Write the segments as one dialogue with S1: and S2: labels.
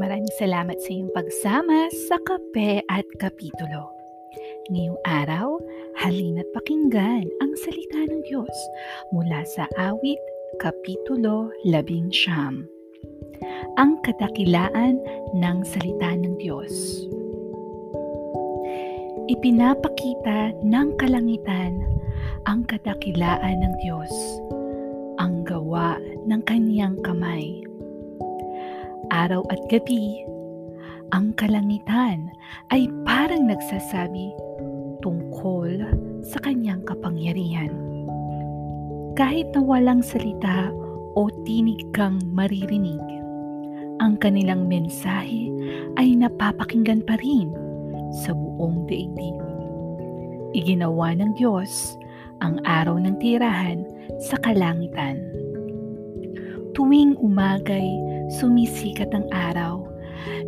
S1: Maraming salamat sa iyong pagsama sa Kape at Kapitulo. Ngayong araw, halina't pakinggan ang salita ng Diyos mula sa awit Kapitulo 11. Ang kadakilaan ng salita ng Diyos. Ipinapakita ng kalangitan ang kadakilaan ng Diyos, ang gawa ng kaniyang kamay araw at gabi, ang kalangitan ay parang nagsasabi tungkol sa kanyang kapangyarihan. Kahit na walang salita o tinig kang maririnig, ang kanilang mensahe ay napapakinggan pa rin sa buong daigdig. Iginawa ng Diyos ang araw ng tirahan sa kalangitan. Tuwing umagay, sumisikat ang araw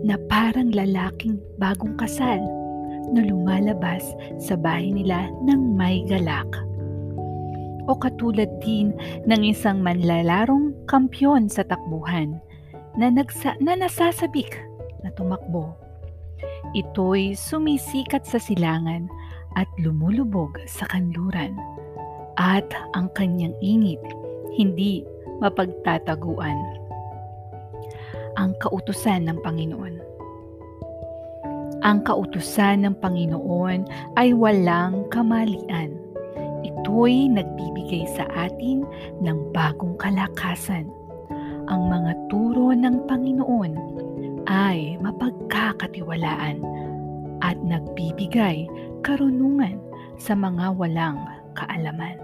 S1: na parang lalaking bagong kasal na lumalabas sa bahay nila ng may galak. O katulad din ng isang manlalarong kampyon sa takbuhan na, nagsa- na nasasabik na tumakbo. Ito'y sumisikat sa silangan at lumulubog sa kanluran at ang kanyang init hindi mapagtataguan ang kautusan ng Panginoon. Ang kautusan ng Panginoon ay walang kamalian. Ito'y nagbibigay sa atin ng bagong kalakasan. Ang mga turo ng Panginoon ay mapagkakatiwalaan at nagbibigay karunungan sa mga walang kaalaman.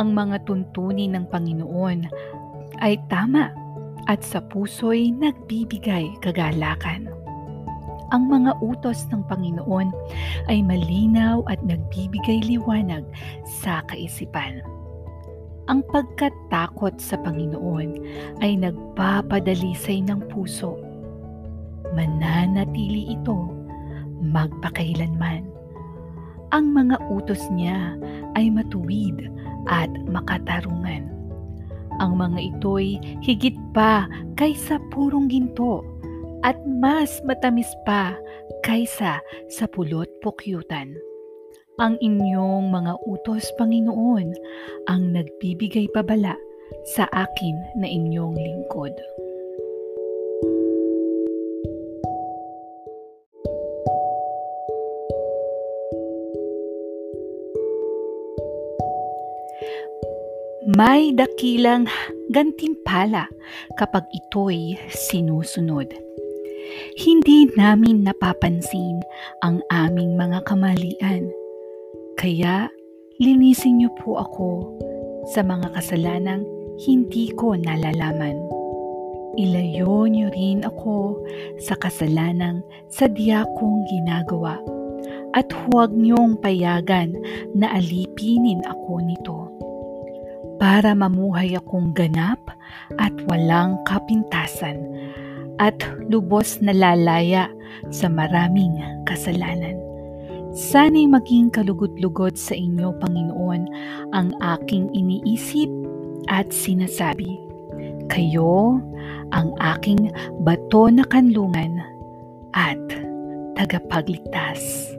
S1: Ang mga tuntunin ng Panginoon ay tama at sa puso'y nagbibigay kagalakan. Ang mga utos ng Panginoon ay malinaw at nagbibigay liwanag sa kaisipan. Ang pagkatakot sa Panginoon ay nagpapadalisay ng puso. Mananatili ito magpakailanman. Ang mga utos niya ay matuwid at makatarungan ang mga ito'y higit pa kaysa purong ginto at mas matamis pa kaysa sa pulot pukyutan. Ang inyong mga utos, Panginoon, ang nagbibigay pabala sa akin na inyong lingkod. May dakilang gantimpala kapag ito'y sinusunod. Hindi namin napapansin ang aming mga kamalian. Kaya linisin niyo po ako sa mga kasalanang hindi ko nalalaman. Ilayo niyo rin ako sa kasalanang sadya kong ginagawa at huwag niyong payagan na alipinin ako nito para mamuhay akong ganap at walang kapintasan at lubos na lalaya sa maraming kasalanan. Sana'y maging kalugod-lugod sa inyo, Panginoon, ang aking iniisip at sinasabi. Kayo ang aking bato na kanlungan at tagapagligtas.